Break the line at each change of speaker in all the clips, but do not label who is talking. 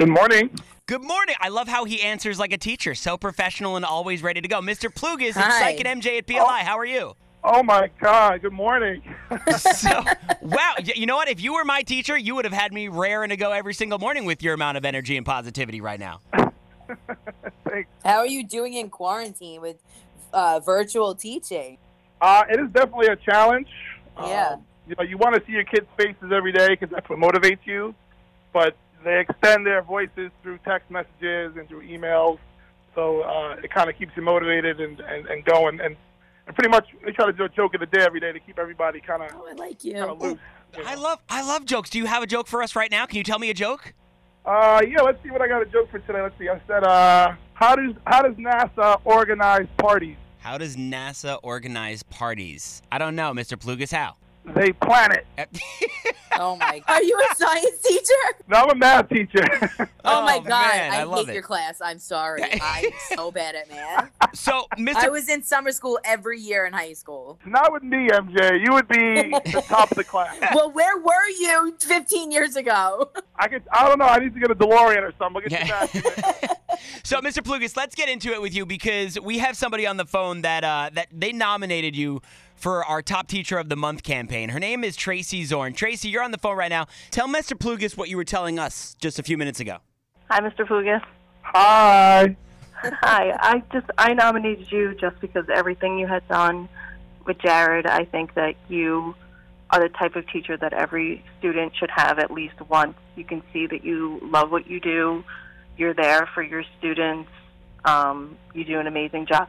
Good morning.
Good morning. I love how he answers like a teacher, so professional and always ready to go. Mr. Plugues, it's
Hi.
Syke and MJ at BLI. How are you?
Oh my God. Good morning.
So, wow. You know what? If you were my teacher, you would have had me raring to go every single morning with your amount of energy and positivity right now.
Thanks.
How are you doing in quarantine with uh, virtual teaching?
Uh, it is definitely a challenge.
Yeah.
Um, you know, you want to see your kids' faces every day because that's what motivates you. But they extend their voices through text messages and through emails, so uh, it kind of keeps you motivated and, and, and going. And, and pretty much, we try to do a joke of the day every day to keep everybody kind of
Oh, I like you.
kind of loose. you
I love I love jokes. Do you have a joke for us right now? Can you tell me a joke?
Uh, yeah, let's see what I got a joke for today. Let's see. I said, uh, how does how does NASA organize parties?
How does NASA organize parties? I don't know, Mr. Plugues. How?
They plan it.
Oh my! God. Are you a science teacher?
No, I'm a math teacher.
Oh, my
Oh,
god!
man, I
I,
love
hate
it.
your class. I'm sorry. I'm so bad at math.
so, Mr.
I was in summer school every year in high school.
Not with me, MJ. You would be the top of the class.
Well, where were you 15 years ago?
I could. I don't know. I need to get a DeLorean or something. I'll get you
Yeah.
back.
So, Mr. Plugues, let's get into it with you because we have somebody on the phone that uh, that they nominated you for our Top Teacher of the Month campaign. Her name is Tracy Zorn. Tracy, you're on the phone right now. Tell Mr. Plugues what you were telling us just a few minutes ago.
Hi, Mr. Plugues.
Hi.
Hi. I just I nominated you just because everything you had done with Jared. I think that you are the type of teacher that every student should have at least once. You can see that you love what you do. You're there for your students. Um, you do an amazing job.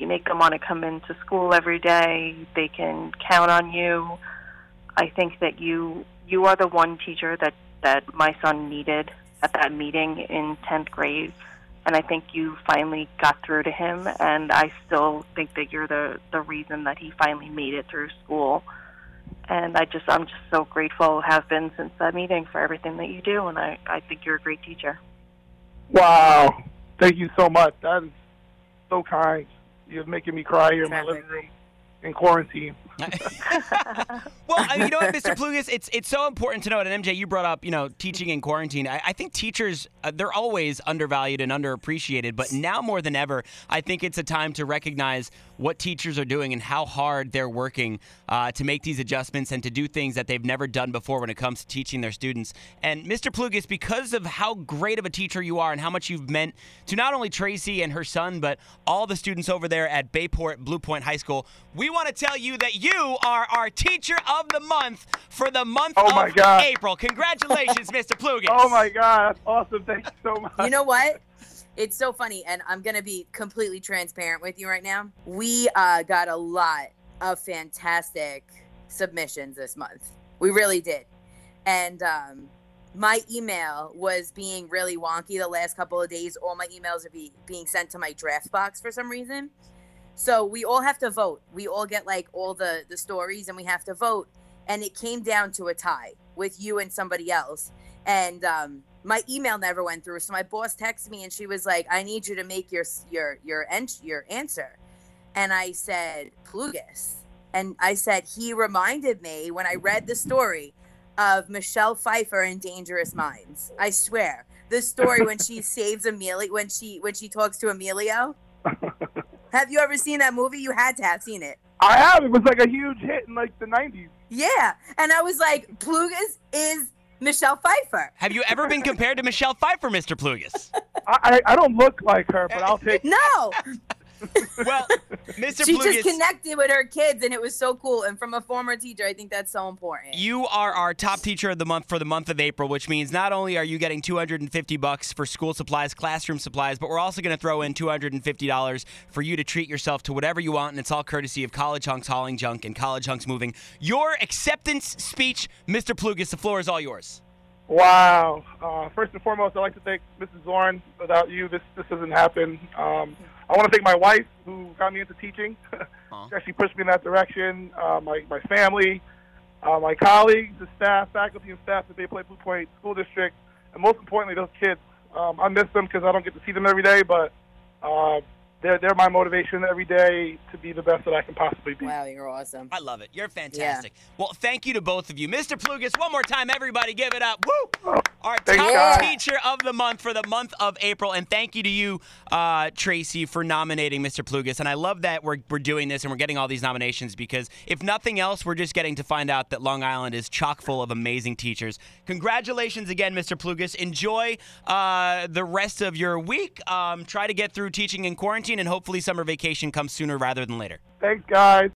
You make them want to come into school every day. They can count on you. I think that you you are the one teacher that that my son needed at that meeting in 10th grade and I think you finally got through to him. And I still think that you're the the reason that he finally made it through school. And I just I'm just so grateful, have been since that meeting for everything that you do. And I I think you're a great teacher.
Wow. Thank you so much. That is so kind. You're making me cry here in my living room in quarantine.
Well, I mean, you know what, Mr. Plugues, it's it's so important to know. And MJ, you brought up, you know, teaching in quarantine. I, I think teachers uh, they're always undervalued and underappreciated, but now more than ever, I think it's a time to recognize what teachers are doing and how hard they're working uh, to make these adjustments and to do things that they've never done before when it comes to teaching their students. And Mr. Plugues, because of how great of a teacher you are and how much you've meant to not only Tracy and her son, but all the students over there at Bayport Blue Point High School, we want to tell you that you are our teacher of the month for the month
Oh
of
my God.
April. Congratulations, Mr. Plugues.
Oh my God, that's awesome. Thank you so much.
You know what? It's so funny, and I'm gonna be completely transparent with you right now. We uh, got a lot of fantastic submissions this month. We really did, and um, my email was being really wonky the last couple of days. All my emails are be, being sent to my draft box for some reason. So we all have to vote. We all get like all the the stories, and we have to vote. And it came down to a tie with you and somebody else. And um, my email never went through. So my boss texted me, and she was like, "I need you to make your your your ent- your answer." And I said, "Plugues." And I said he reminded me when I read the story of Michelle Pfeiffer in Dangerous Minds. I swear, the story when she saves Amelia when she when she talks to Emilio. Have you ever seen that movie? You had to have seen it.
I have. It was like a huge hit in like the '90s.
Yeah, and I was like, Plugues is Michelle Pfeiffer.
Have you ever been compared to Michelle Pfeiffer, Mr. Plugues?
I, I I don't look like her, but I'll take.
No,
Well, Mr.
she
Plugues.
just connected with her kids, and it was so cool. And from a former teacher, I think that's so important.
You are our top teacher of the month for the month of April, which means not only are you getting 250 bucks for school supplies, classroom supplies, but we're also going to throw in $250 for you to treat yourself to whatever you want, and it's all courtesy of College Hunks Hauling Junk and College Hunks Moving. Your acceptance speech, Mr. Plugues, the floor is all yours.
Wow. Uh, first and foremost, I'd like to thank Mrs. Zorn. Without you, this this doesn't happen. Um, I want to thank my wife who got me into teaching. She actually pushed me in that direction. Uh, my my family, uh, my colleagues, the staff, faculty, and staff at Bayport Blue Point School District, and most importantly, those kids. Um, I miss them because I don't get to see them every day, but uh, they're they're my motivation every day to be the best that I can possibly be.
Wow, you're awesome.
I love it. You're fantastic. Well, thank you to both of you. Mr. Plugues, one more time, everybody, give it up. Woo! Our
thanks,
top
guys.
teacher of the month for the month of April. And thank you to you, uh, Tracy, for nominating Mr. Plugues. And I love that we're, we're doing this and we're getting all these nominations because if nothing else, we're just getting to find out that Long Island is chock full of amazing teachers. Congratulations again, Mr. Plugues. Enjoy uh, the rest of your week. Um, try to get through teaching in quarantine, and hopefully summer vacation comes sooner rather than later.
Thanks, guys.